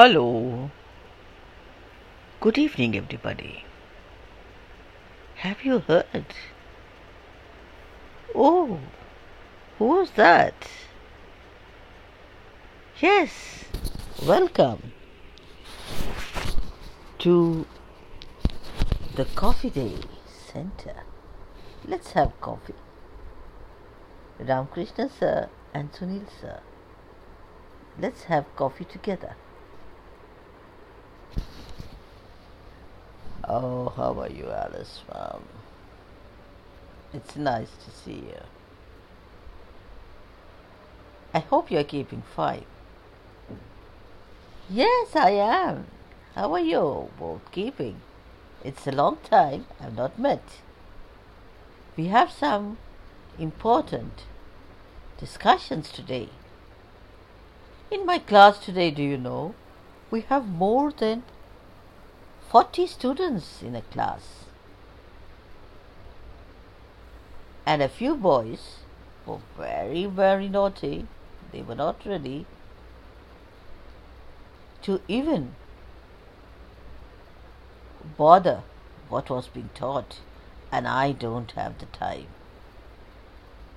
Hello. Good evening, everybody. Have you heard? Oh, who's that? Yes, welcome to the Coffee Day Center. Let's have coffee. Ramkrishna sir and Sunil sir. Let's have coffee together. Oh, how are you, Alice, ma'am? It's nice to see you. I hope you're keeping fine. Yes, I am. How are you both keeping? It's a long time I've not met. We have some important discussions today. In my class today, do you know, we have more than 40 students in a class. And a few boys were very, very naughty. They were not ready to even bother what was being taught, and I don't have the time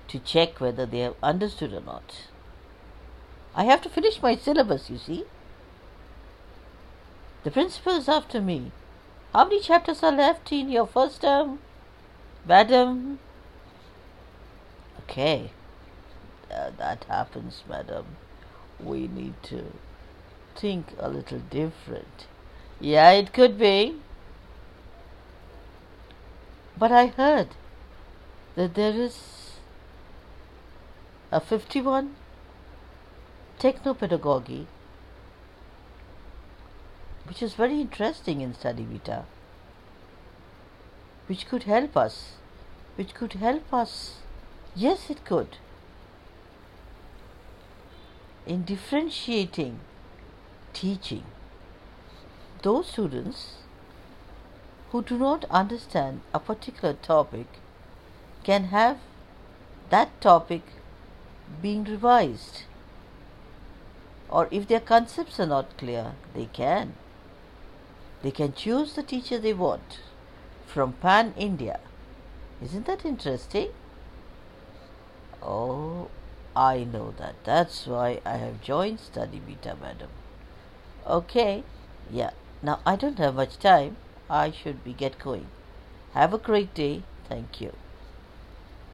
to check whether they have understood or not. I have to finish my syllabus, you see. The principal is after me. How many chapters are left in your first term, madam? Okay, uh, that happens, madam. We need to think a little different. Yeah, it could be. But I heard that there is a 51 technopedagogy which is very interesting in study vita which could help us which could help us. Yes it could. In differentiating teaching those students who do not understand a particular topic can have that topic being revised. Or if their concepts are not clear they can they can choose the teacher they want from pan india isn't that interesting? Oh i know that. That's why i have joined study vita madam. Okay yeah. Now i don't have much time. I should be get going. Have a great day. Thank you